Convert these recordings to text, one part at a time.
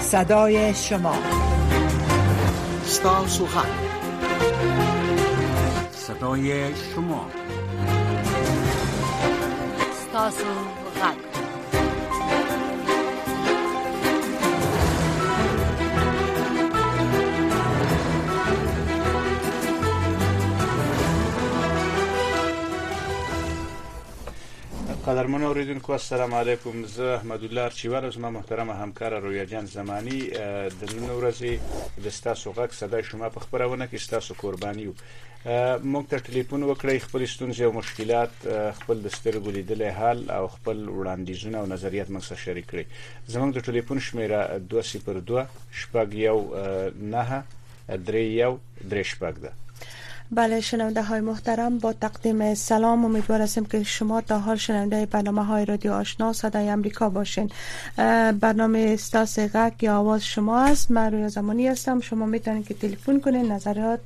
صدای شما ستا سوخن صدای شما ستا قدرمن اوریدونکو السلام علیکم زه احمد الله ارچیوال زما محترمه همکاره رویا جان زمانی د نن ورځې د ستاسو غږ صدای شما په خبرونه کې ستاسو قرباني یو موږ ته ټلیفون وکړئ خپل ستونزې او مشکلات خپل د سترګو لیدل حل او خپل وړاندیزونه او نظریات موږ سره شریک کړئ زموږ د ټلیفون شمیره 202 شپږ یو نه درې یو درې شپږ ده بله شنونده های محترم با تقدیم سلام امیدوار هستیم که شما تا حال شنونده برنامه های رادیو آشنا صدای امریکا باشین برنامه استاس غک یا آواز شما است من روی زمانی هستم شما میتونید که تلفن کنید نظرات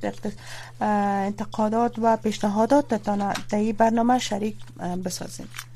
انتقادات و پیشنهادات تا این برنامه شریک بسازید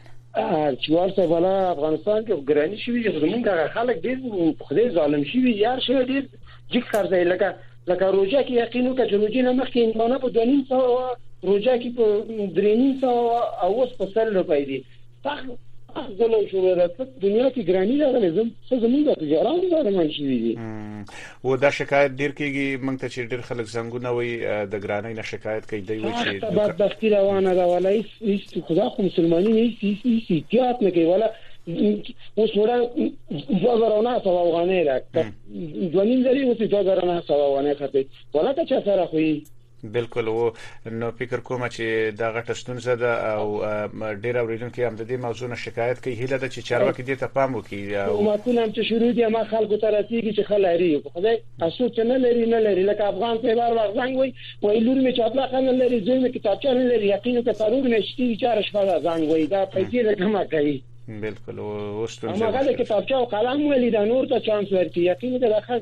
چوار صاحب والا افغانستان کې ګرانی شوی چې زمونږ هغه خلک ډیر په خدای ظالم شوی یار شوی ډیر جګ قرضه لکه لکه روجا کې یقین وکړه چې روجې نه مخکې انسانه په 2.5 روجا کې په 3.5 او اوس په 100 روپۍ دي ځلو شو د دنیا کې ګرانی راغلی زم څه زمونږ تجاران دا رمان شي دي هو دا شکایت ډیر کیږي موږ ته چې ډیر خلک زنګونه وي د ګرانۍ نه شکایت کوي دی وایي چې د بدبختی روانه ده ولا هیڅ خدا خو مسلمانۍ نه هیڅ هیڅ احتیاط نه کوي ولا اوس وړه 2009 افغانۍ راکړه د نیم ځلې اوس 2009 افغانۍ خرڅي ولا که چا سره خوې بالکل وو نو فکر کوم چې دا غټه ستونزه ده او ډیر اوریدونکو هم د دې موضوع نه شکایت کوي هله د چې چارواکي دې ته پام وکړي او ماتونه چې شروع دي ما خلکو ته راتېږي چې خلاري په خدای تاسو چې نه لري نه لري لکه افغان په بار وخت زنګ وي وای لور می چاپلا خنه لري زوی می کتابچه نه لري یقینا که ترور نشتی چاره شپه زنګ وي دا پیسې رقم کوي بالکل او ستونزه هغه کتابچه او قلم ولې دا نور ته چانس ورکړي یقینا دا خاص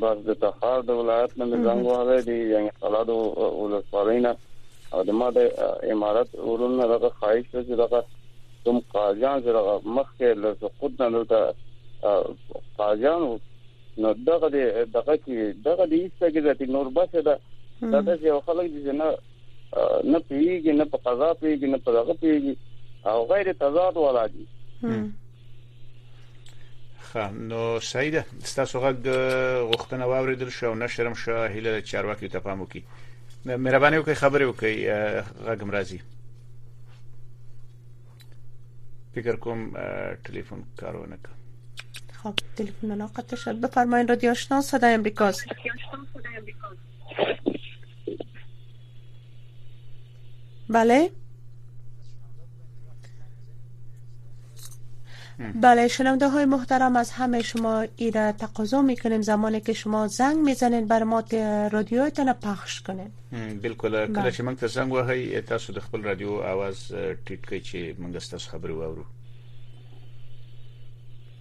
بس د تخار د ولایت نه زنګ وهلی دی یعنی خلادو ولسوالۍ نه او د ما د امارت ورونه دغه خواهش چې دغه کوم قاضیان چې دغه مخکې له سقوط نه دلته قاضیان نو دغه دغه کې دغه دې څه کې د نور باسه ده دا د یو خلک دي نه نه پیږي نه په قضا پیږي نه په دغه پیږي او غیر تضاد ولا دي ښه نو سعید ستاسو غږ غوښتنه واوریدل شو او نشرم شو هیله چارواکي ته پام وکړي مهرباني وکړئ خبرې وکړئ غږ مرزي فکر کوم ټلیفون کارونه کوي خب تلفن علاقه تشد بفرمایید رادیو آشنا صدای امریکاست بله بله شنونده های محترم از همه شما ایره تقاضا میکنیم زمانی که شما زنگ میزنین بر ما رادیو تن پخش کنین بالکل کله چې موږ ته زنګ وهي تاسو د خپل رادیو اواز ټیټ کړئ چې موږ ستاسو خبرې واورو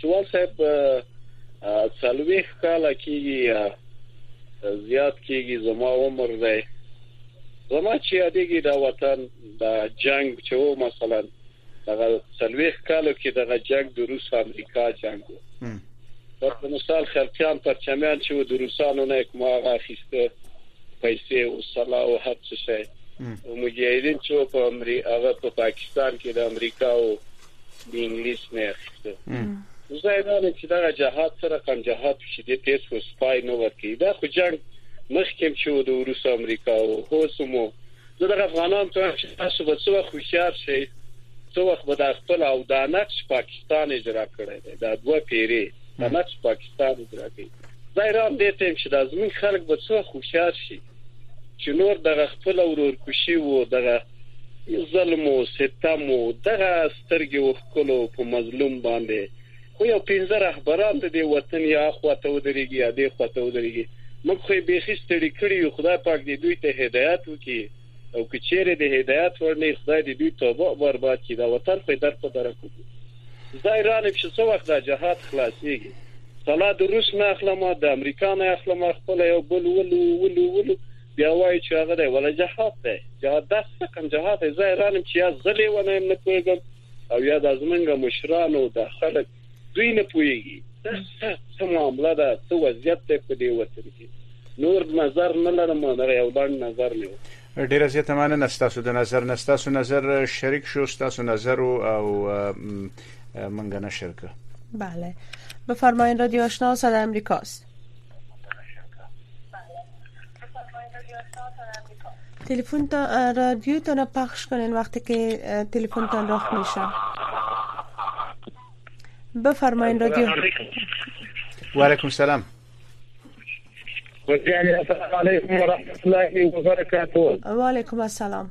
چوال صاحب څلويخ کاله کېږي زیات کېږي زما عمر دی زما چې یادېږي دا وطن دا جنگ چې و مثلا دغه څلويخ کالو کې دغه جنگ د روس امریکا جنگ و په مثال خلکان پر چمیان چې د روسانو نه کوم هغه اخیسته پیسې او سلا او هر څه شي او مجاهدین چې په امریکا هغه په پاکستان کې د امریکا او د انګلیس نه اخیسته زه یې نه چې دا جهاد سره کوم جهاد چې د تیس و سپای نه ورکی دا خو جنگ مخکې چې و د روس امریکا او هوسمو زه د افغانان ته چې تاسو به څو خوشیار شئ څو وخت به د خپل او د نقش پاکستان اجرا کړی دی دا دوه پیری د نقش پاکستان اجرا کوي دا ایران دې ته چې د زمون خلک به څو خوشیار شي چې نور دغه خپل ورور کوشي وو دغه ظلم و ستم و دغه سترګې وښکلو په مظلوم باندې خو یو پنځه رهبران د دې وطن یا اخوا ته ودرېږي یا دې خوا ته ودرېږي موږ خو یې بیخي ستړي کړي یو خدای پاک دې دوی ته هدایت وکړي او که چیرې د هدایت وړ نه خدای دې دوی توبه برباد کړي دا وطن خو یې در په درک وکړي ځای رانه چې څه وخت دا جهاد خلاصېږي سلا د روس نه اخلم د امریکا نه اخلم خپل یو بل ولو ولو ولو بیا وایي چې هغه دی ولا جهاد دی جهاد داس څه کم جهاد دی زه رانم چې یا زلې ونه نه پوهیږم او یا د زمنګ مشرانو د خلک دوی نه پوهیږي څه معاملې ده څه وضعیت دی په دې وطن کې نور نظر نه لرم دا یو لاند نظر مې ډیر زیاته مننه ستاسو د نظر نه ستاسو نظر شریک شو ستاسو نظر او منګنه شرکه بله بفرمایید رادیو آشنا صدای امریکاست تلفن تا رادیو تا پخش کنین وقتی که تلفن تا رخ میشه بفرمایین رادیو و علیکم سلام و علیکم السلام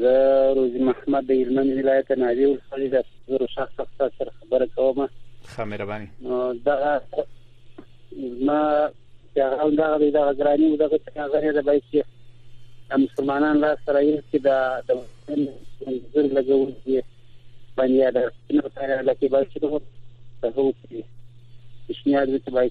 زه روزي محمد د هلمند ولایت ناوی ولسوالۍ د زرو شخص څخه سره خبره کوم ښه مهرباني دا ما هغه دا غوډه دا غراني دا غره دا بای چې مسلمانان لا سره یې چې دا د زر لګول دي باندې دا نو سره لکه بای چې ته هو چې شنیاد وي چې بای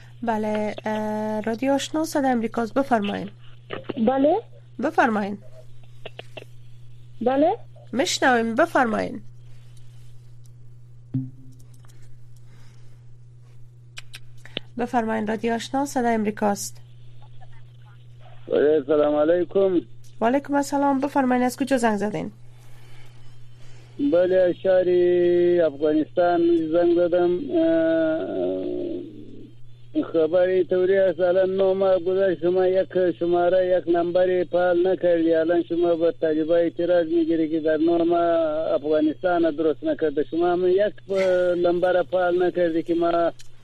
بله رادیو آشنا صد امریکاز بفرمایید بله بفرمایید بله مشنویم بفرمایید بفرمایید رادیو آشنا صدای امریکاست سلام علیکم و علیکم السلام بفرمایید از کجا زنگ زدین بله شهر افغانستان زنگ زدم خبری توری است الان نو ماه گذشت شما یک شماره یک نمبری پال نکردی الان شما به طالبا اعتراض میگیری که در نو ماه افغانستان درست نکرده شما هم یک نمبر پال نکردی که ما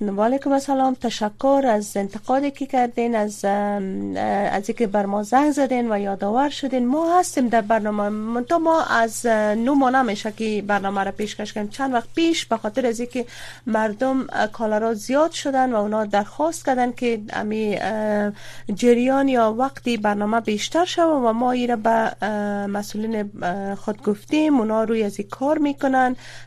و علیکم السلام تشکر از انتقادی که کردین از از اینکه بر ما زنگ زدین و یادآور شدین ما هستیم در برنامه تو ما از نو ما نمیشه که برنامه را پیشکش کنیم چند وقت پیش به خاطر از اینکه مردم کالارا زیاد شدن و اونا درخواست کردن که امی جریان یا وقتی برنامه بیشتر شود و ما این را به مسئولین خود گفتیم اونا روی از این کار میکنن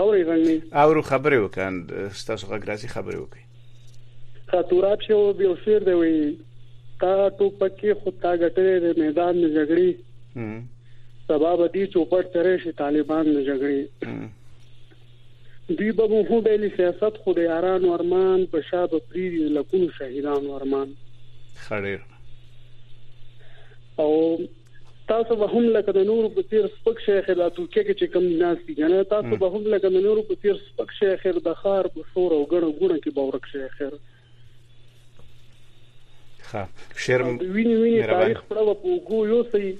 اوري غږ مې اورو خبرې وکړ ستاسو غږ راځي خبرې وکړي خاطوراب شو به اوسیر دی وی تا ټوپک کې خود تا غټلې د میدان د جګړې سبا به دې چوپړ ترې شي طالبان د جګړې دوی به مو هډلې سیاست خو د یارانو ارمان په شابه پریری لکونو شهیدانو ارمان خړیر او تاسو به هم لکه د نورو په څیر سپک شي خیر د ترکیه کې چې کم ناس دي کنه تاسو به هم لکه د نورو په څیر سپک شي خیر د خار په شور او غړو غړو کې به ورک شي خیر ښه شرم ویني ویني تاریخ پړه و پوغو یو سي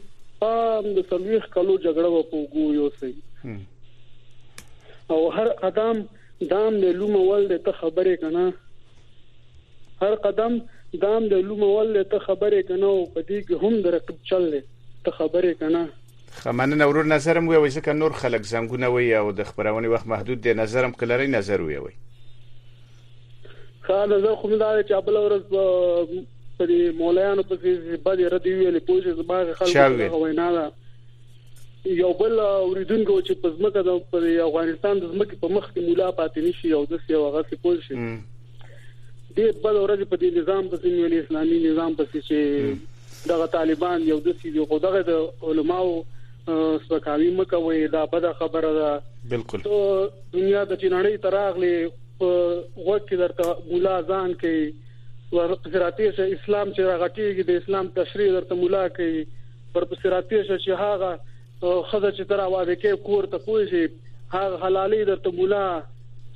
پام د سلويخ کلو جګړه و پوغو یو سي او هر قدم دام د لوم ول د ته خبرې کنه هر قدم دام د لوم ول د ته خبرې کنه او په دې کې هم د رقیب چل دی ته خبرې کنه خمننه ورور نظرم وی وای ځکه نور خلک زنګونه وی او د خبرونې وخت محدود دی نظرم کلري نظر وی وای خا نظر خو دا چې ابل ورځ په دې مولایانو په دې بده ردی ویلې پوجي زما خلک وینا ده یو بل اوریدونکو چې په ځمکه د پر افغانستان د ځمکې په مخ کې مولا پاتې نشي او د سیو هغه څه پوه شي ډیر بل ورځ په دې نظام په سیمه ویل اسلامي نظام په چې دغه طالبان یو د سیو خو دغه د علماو سپکاوی مکوي دا بده خبره ده بالکل ته دنیا د چنړې تراغلي په وخت کې درته مولا ځان کوي ورته راتېشه اسلام چې راغټيږي د اسلام تشریح درته مولا کوي ورپسې راپیښ شو چې هغه خزه چې تر واده کې کور ته پوي شي هغه حلالي درته مولا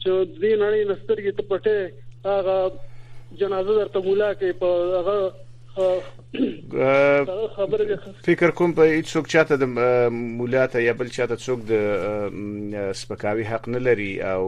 چې دې نړۍ نسترګې ته پټه هغه جنازه درته مولا کې په هغه فکر کوم په هیڅ څوک چاته د مولا ته یا بل چاته څوک د سپکاوي حق نه لري او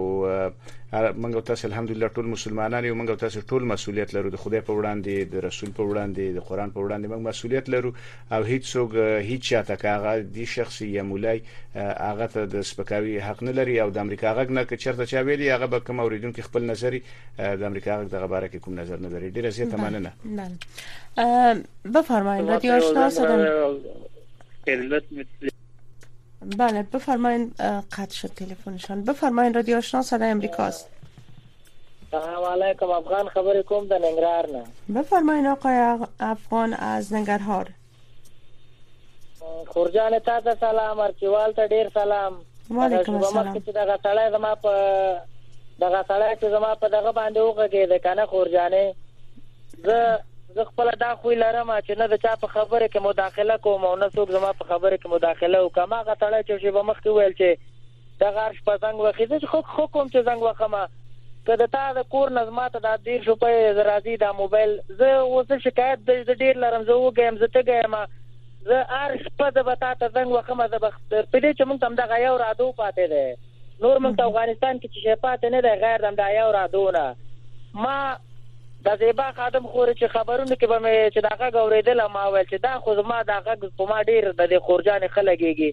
موږ او تاسو الحمدلله ټول مسلمانان یو موږ او تاسو ټول مسولیت لرو د خدای په وړاندې د رسول په وړاندې د قران په وړاندې موږ مسولیت لرو او هیڅ څوک هیڅ چاته کاغه دی شخصي یا مولای هغه ته د سپکاوي حق نه لري او د امریکا غږ نه که چرته چا ویلي هغه به کوم اوریدونکو خپل نظر د امریکا غږ دغه باره کې کوم نظر نه لري ډیره زیاته مننه بفرمایئ رادیو آشنا صدا علت مثل بله بفرمایین قطع شد تلفنشان بفرمایین رادیو آشنا صدای امریکاست سلام علیکم افغان خبر کوم د ننګرهار نه بفرمایین آقای افغان از ننګرهار خورجان تا ته سلام ارچوال ته ډیر سلام وعلیکم السلام چې دغه سړی زما په دغه سړی چې زما په دغه باندې وغږېده کنه خورجانې زه زه خپل دا خو لرم چې نه د چا په خبره کې مداخله کوم او نه څوک زما په خبره کې مداخله وکم هغه سړی چې شی به مخ کې ویل چې د غارش په زنګ وخی زه خو خو کوم چې زنګ وخمه که د تا د کور نظمات د دیر شو په زرازی دا موبایل زه اوس شکایت د ډیر لرم زه وګم زه ته ګم زه ارش په د بتا ته زنګ وخمه زه بخت په دې چې مونږ تم د غیا او رادو پاتې ده نور موږ ته افغانستان کې چې شی پاتې نه دی غیر د دا یو رادونه ما د زیبا خادم خورې چې خبرونه کې به مې چې دا غږ اورېدل ما ویل چې دا خو زما دا غږ په ما ډیر د دې خورجانې خلګيږي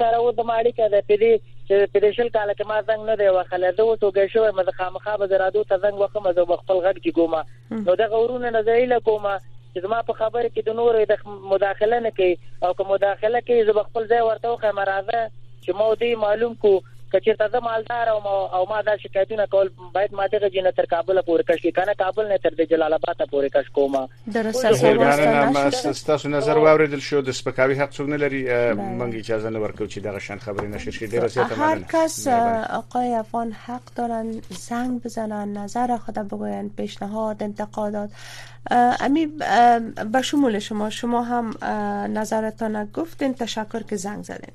سره و د ماړي کې د پدې چې په دې شل کال کې ما زنګ نه دی وخله زه اوس وګې شوې مې خامخا به زرادو ته زنګ وخم زه خپل غږ کې ګومه نو دا غورونه نه ځای له کومه چې زما په خبره کې د نور د مداخله نه کوي او کوم مداخله کوي زه خپل ځای ورته وخم راځه چې ما ورته یې معلوم کړو که چېرته زه مالدار وم او ما دا شکایتونه کول باید ما دغه جینه تر کابل پورې کش کړي کنه کابل نه تر د جلال آباد پورې کش کوم تاسو نظر واوریدل شو د سپکاوي حق څوک نه لري مونږ اجازه نه ورکو چې دغه شان خبرې نشر شي ډیر زیات مننه هر کس آقای افغان حق دارن زنگ بزنن نظر خود بگوین پیشنهاد انتقادات امی به شمول شما شما هم نظرتان گفتین تشکر که زنگ زدین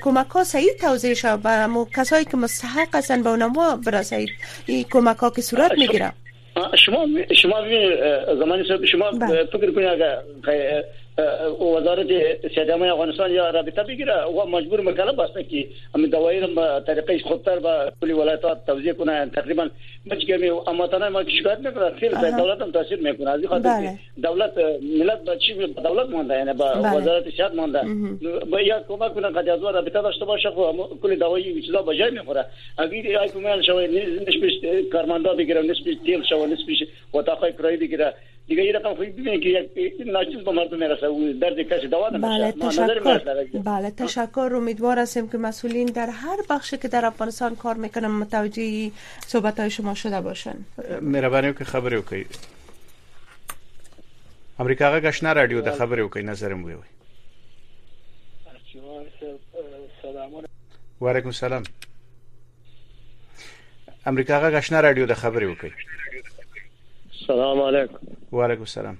کمک ها صحیح توضیح شو به مو کسایی که مستحق هستند به اونما برسید این کمک ها که صورت میگیره شما شما زمانی صاحب شما بله. فکر کنید اگر وزارت صحت عامه افغانستان یا رابطه بگیره و مجبور مکلف است که همین دوایی را طریقه خودتر به کلی ولایات توزیع کنه تقریبا مجگمی اما تنها ما شکایت میکنه خیلی دولت هم تاثیر میکنه از این خاطر بله. دولت ملت به چی به دولت مونده یعنی به بله. وزارت صحت مونده نو به یا کمک کنه قد از رابطه داشته باشه خو هم کل دوایی و چیزا به جای میخوره اگه دی آی پمیل شوی نیز نیش پیش کارمندا بگیره نیش پیش تیل شوی نیش پیش وتاقای کرایی بگیره دیگه این رقم خویی ببینید که یک ناچیز به مردم میرسه و درد کسی دوا نمیشه بله ما نظر تشکر میرسه در اینجا. بله تشکر امیدوار هستیم که مسئولین در هر بخشی که در افغانستان کار میکنن متوجه صحبت های شما شده باشند مهرباني وکړئ خبرې وکړئ امریکا غږ آشنا رادیو د خبرې وکړي نظر مو وي وعلیکم السلام امریکا غږ آشنا رادیو د خبرې وکړي السلام علیکم وعلیکم السلام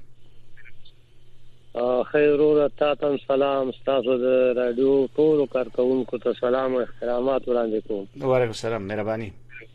خیر ورو تاسو سلام تاسو د رادیو ټول کارکونکو ته سلام او احترامات وړاندې کوم وعلیکم السلام مهرباني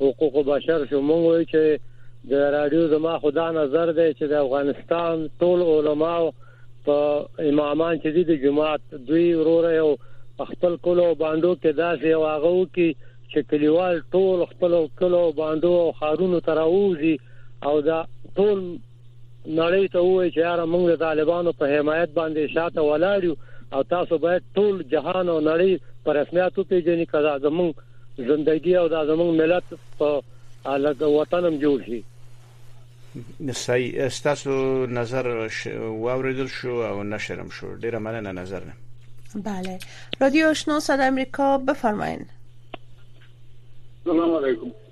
حقوق بشر شو مونږ وایو چې د رادیو زما خدا نظر دی چې د افغانستان ټول علما په امامان چې دي د جماعت دوی ورور یو خپل کولو باندو کې داسې یو هغه وکي چې کلیوال ټول خپل کولو باندو او خارونو تراوزي او دا ټول نړۍ ته ووایي چې یاره موږ د طالبانو په حمایت باندې شاته ولاړ یو او تاسو باید ټول جهان او نړۍ په رسمیت وپیژني کدا زموږ ژوندګي او دا زموږ ملت په الګ وطنم جوړ شي صحیح تاسو نظر واوریدل شو او نشرم شو ډیره مننه نظر نه بله رادیو آشنا صد امریکا بفرمایید سلام علیکم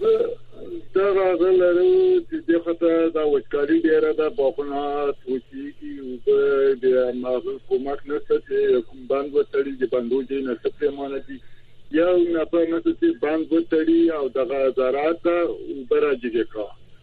زه دا غاغه لرم چې د خطه دا وچکالي ډیره ده په خونه توچیږي او به د ماغه کومک نشته چې کوم بند وتړي د بندو جې نه څه پیمانه دي یو نه په نشته چې بند وتړي او دغه زراعت او براجګه کا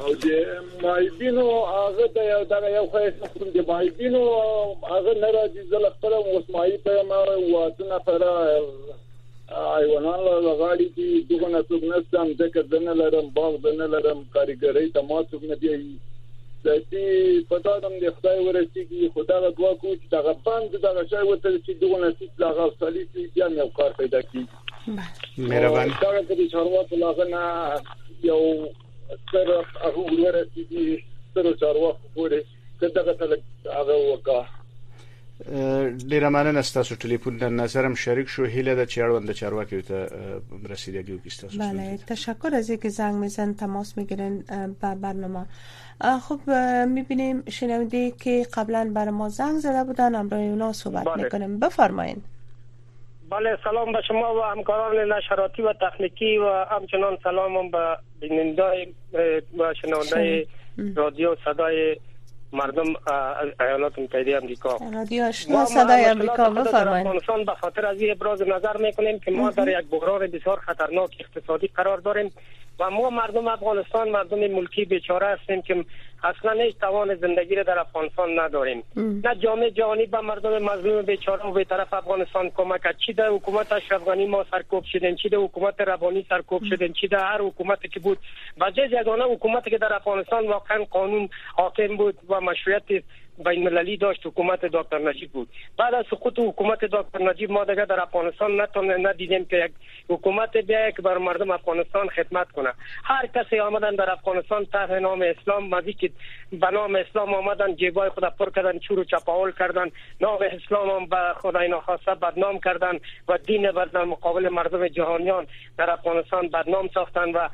او د مایبینو هغه د یو دغه یو خو کوم د مایبینو هغه نه راځي زه له خپل وسمایي په ما واسنه پر ایوانان له غاړي کې دغه نه څوک نستم ځکه زه نه لرم باغ زه نه لرم کاریګرۍ ته ما څوک نه دی چې په دا دم د خدای ورسیږي خدای غوا کو چې دغه پاند دغه شای وته چې دغه نسیت لا غوښتلی چې بیا مې کار پیدا کیږي مهرباني دا د دې چارواکو لاسنه یو تر هغه ورسېږي تر چارواکو پورې کداغه تل هغه وکړه ډیره مننه ستاسو ټلیفون د نظرم شریک شو هیله ده چې اړوند چارواکي ته رسیدګي وکړي تاسو بله تشکر از اینکه زنگ میزن تماس میگیرن به برنامه خب میبینیم شنونده که قبلا بر ما زنگ زده بودن امروز اونا صحبت بله. میکنیم بفرمایید بله سلام به شما و همکاران نشراتی و تکنیکی و همچنان سلام هم به بیننده و شنونده رادیو صدای مردم ایالات متحده امریکا رادیو آشنا صدای امریکا بفرمایید افغانستان به خاطر از این ابراز نظر میکنیم که ما در یک بحران بسیار خطرناک اقتصادی قرار داریم و ما مردم افغانستان مردم ملکی بیچاره هستیم که اصلا هیچ توان زندگی را در افغانستان نداریم نه جامعه جهانی به مردم مظلوم بیچاره و بیطرف افغانستان کمک کرد چی ده حکومت اشرف غنی ما سرکوب شدیم چی ده حکومت ربانی سرکوب شدیم چی ده هر حکومتی که بود به جز یگانه حکومتی که در افغانستان واقعا قانون حاکم بود و مشروعیت بین المللی داشت حکومت دکتر نجیب بود بعد از سقوط حکومت دکتر نجیب ما دیگه در افغانستان نتون ندیدیم که یک حکومت بیا یک بر مردم افغانستان خدمت کنه هر کسی آمدن در افغانستان طرح نام اسلام مزی که به نام اسلام آمدن جیبای خود پر کردن چور و چپاول کردن نام اسلام هم به خدای نخواسته بدنام کردن و دین بر در مقابل مردم جهانیان در افغانستان بدنام ساختن و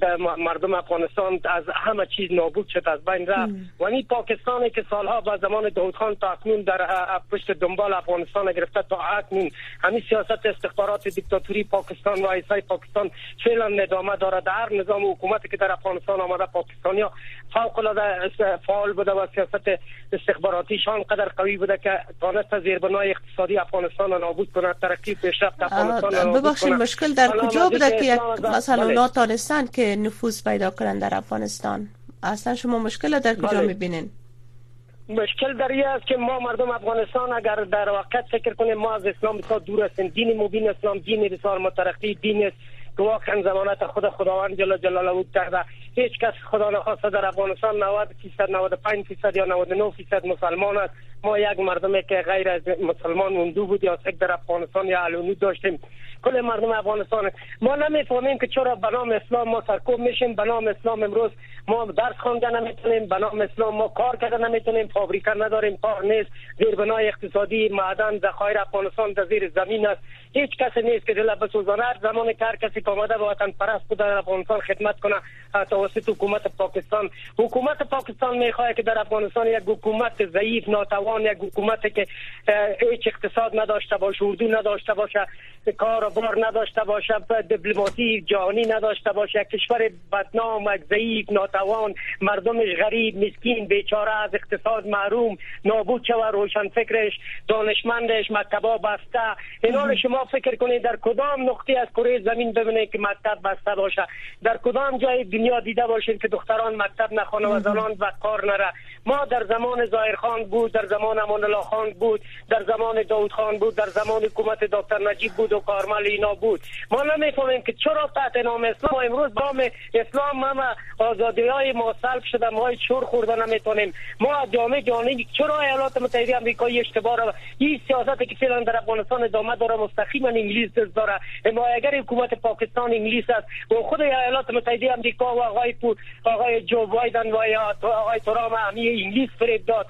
در مردم افغانستان از همه چیز نابود شد از بین رفت و این پاکستانی که سالها به زمان داود خان تا اکنون در پشت دنبال افغانستان گرفته تا اکنون همین سیاست استخبارات دیکتاتوری پاکستان و ایسای پاکستان فعلا ندامه دارد در هر نظام و حکومتی که در افغانستان آمده پاکستان برتانیا فوق العاده فعال بوده و سیاست استخباراتیش آنقدر قوی بوده که تانسته زیربنای اقتصادی افغانستان را نابود کنه ترقی و پیشرفت افغانستان را نابود ببخشید مشکل در کجا بوده که یک مثلا بله. اونا تانستن که نفوذ پیدا کنن در افغانستان اصلا شما مشکل در کجا بله. میبینین مشکل در این است که ما مردم افغانستان اگر در واقعیت فکر کنیم ما از اسلام بسیار دور هستیم دین مبین اسلام دین بسیار مترقی دین است که واقعا زمانت خود خداوند جل جلاله کرده هیچ کس خدا نخواسته در افغانستان 90 فیصد 95 فیصد یا 99 فیصد مسلمان است ما یک مردمی که غیر از مسلمان هندو بود یا سک در افغانستان یا علونی داشتیم کل مردم افغانستان ما نمیفهمیم که چرا به نام اسلام ما سرکوب میشیم به نام اسلام امروز ما درس خوانده نمیتونیم به نام اسلام ما کار کرده نمیتونیم فابریکه نداریم کار نیست زیر بنای اقتصادی معدن ذخایر افغانستان در زیر زمین است هیچ کسی نیست که دل بسوزانه هر زمان که هر کسی پامده به وطن پرست بود در افغانستان خدمت کنه توسط حکومت پاکستان حکومت پاکستان میخواهد که در افغانستان یک حکومت ضعیف ناتوان یک حکومت که هیچ اقتصاد نداشته باشه اردو نداشته باشه کار و بار نداشته باشه دیپلماسی جهانی نداشته باشه کشور بدنام ضعیف ناتوان مردمش غریب مسکین بیچاره از اقتصاد محروم نابود شوه روشن فکرش دانشمندش مکتبا بسته اینا شما فکر کنید در کدام نقطه از کره زمین ببینید که مکتب بسته باشه در کدام جای دنیا دیده باشید که دختران مکتب نخونه و زنان و کار نره ما در زمان ظاهرخان بود در زمان امان الله خان بود در زمان داود خان بود در زمان حکومت دکتر نجیب بود و کارمل اینا بود ما نمیفهمیم که چرا تحت نام اسلام ما امروز نام اسلام ما آزادی های ما سلب شده ما چور خورده نمیتونیم ما جامعه جانی چرا ایالات متحده امریکایی اشتباه را این سیاستی که فعلا در افغانستان ادامه داره مستقیما انگلیس دست داره حمایتگر حکومت پاکستان انگلیس است و خود ایالات متحده امریکا و آقای آقای جو بایدن و آقای ترامپ همی انگلیس فریب داد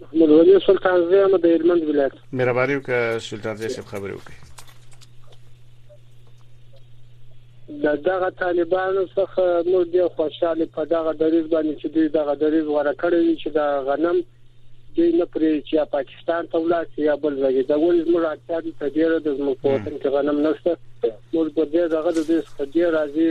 محمد ولي سلطان زه یم د هلمند ولایت مهرباني وکړه سلطان زی صاحب خبرې وکړي د دغه طالبانو څخه موږ ډېر خوشاله په دغه دریز باندې چې دوی دغه دریز غوړه کړی وي چې د غنم دوی نه پرې چې یا پاکستان ته ولاړ شي یا بل ځای دا ول موږ اړتیا دي ته ډېر د موږ په وطن کې غنم نشته موږ په دې دغه د دوی څخه ډېر راځي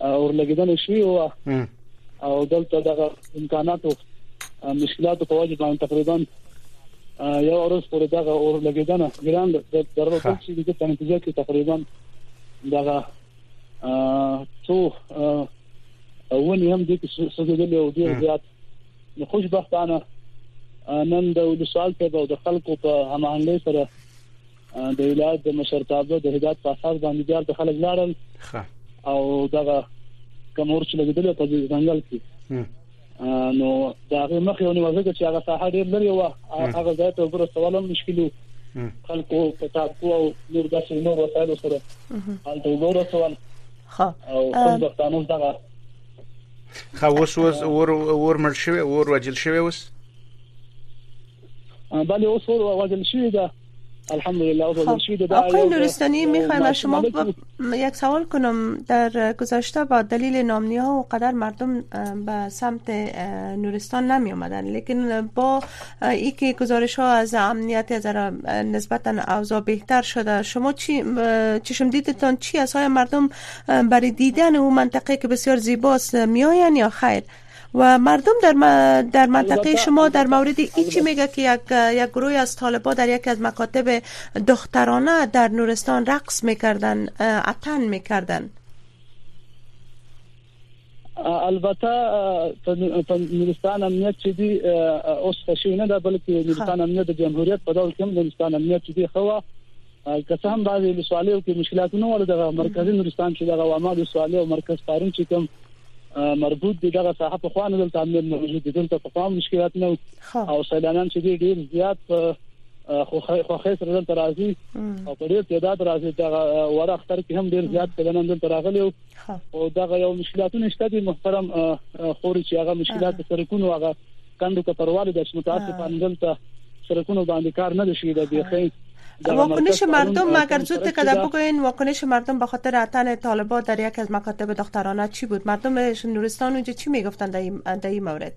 اورلګیدنه شوې و او دلته د امکاناتو مشکلاتو په وجه باندې تقریبا یو ورځ پورې دا اور لګیدنه ګران د درلو په چې د تنفیزه کې تقریبا دا څو ونی هم د سوزیدل او ډیر زیات نو خوشبختانه نن د ولسوال ته او د خلکو په هماهنګۍ سره د ولایت د مشرتابه د هدایت په اساس باندې جار د خلک لاړل او دغه کومور چې لګیدل په دې ځنګل کې نو دا هغه مخ یو نیوځه چې هغه ساحه ډیر لري و هغه ځای ته وګوره سوالم مشکلو خلکو په تاسو او نور داسې نور وسایل سره حالت وګوره سوال ها او کوم ځانو دغه خو اوس اوس ور ور مړ شوی ور وجل شوی اوس بله اوس ور وجل شوی دا الحمدلله خب آقای نورستانی میخوایم از شما یک سوال کنم در گذشته با دلیل نامنی ها و قدر مردم به سمت نورستان نمی آمدن لیکن با ای که گزارش ها از امنیت از نسبتا اوضاع بهتر شده شما چی چشم دیدتان چی از های مردم برای دیدن او منطقه که بسیار زیباست میاین یا خیر و مردم در, م... در منطقه شما در مورد این چی میگه که یک, یک گروه از طالبا در یکی از مکاتب دخترانه در نورستان رقص میکردن اتن میکردن البته په نورستان امنیت چې دی اوس خوشی نه ده بلکې نورستان امنیت د جمهوریت په ډول کې د نورستان امنیت چې دی خو که څه هم دا د ولسوالیو کې مشکلاتونه ول دغه مرکزی نورستان چې دغه وامه د ولسوالۍ او مرکز پارون چې کوم مربوط دي دغه ساحه په خوانه دلته امنیت موجود دي دلته په خوان مشکلات نه او سیلانان چې ډیر ډیر زیات خو خو خیر سره دلته راځي او په ډیر تعداد راځي دا وړه اختر کې هم ډیر زیات سیلانان دلته راغلي او دا یو مشکلاتونه شته دي محترم خوري چې هغه مشکلات سره کوو هغه کندو ته پرواله د متاسفانه دلته سرکونو باندې کار نه شي د بیخې واکنش مردم مگر زود کده بگوین واکنش مردم به خاطر اتن طالبات در یک از مکاتب دخترانه چی بود مردم نورستان اونجا چی میگفتن در این مورد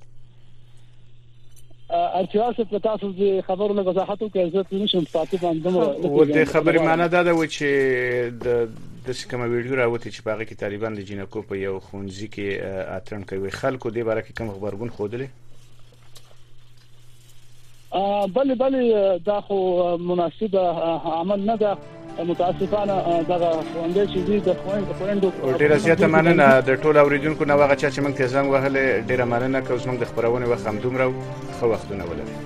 ارتیاس په تاسو د خبرو له وضاحت او کې عزت نشم پاتې باندې و د خبرې معنی دا ده چې د داسې کومه ویډیو راوتې چې په هغه کې طالبان د جینکو په یو ښوونځي کې اترن کوي خلکو دې باره کې کوم خبرګون خوده بله بله دا خو مناسب عمل نه ده متاسفانه دغه خوندې چې دي د خويندو خويندو ډیره زیاته مننه د ټول اوریدونکو نو هغه چې موږ ته زنګ وهلې ډیره مننه کوم موږ د خبرونه وخت هم دومره خو وختونه ولري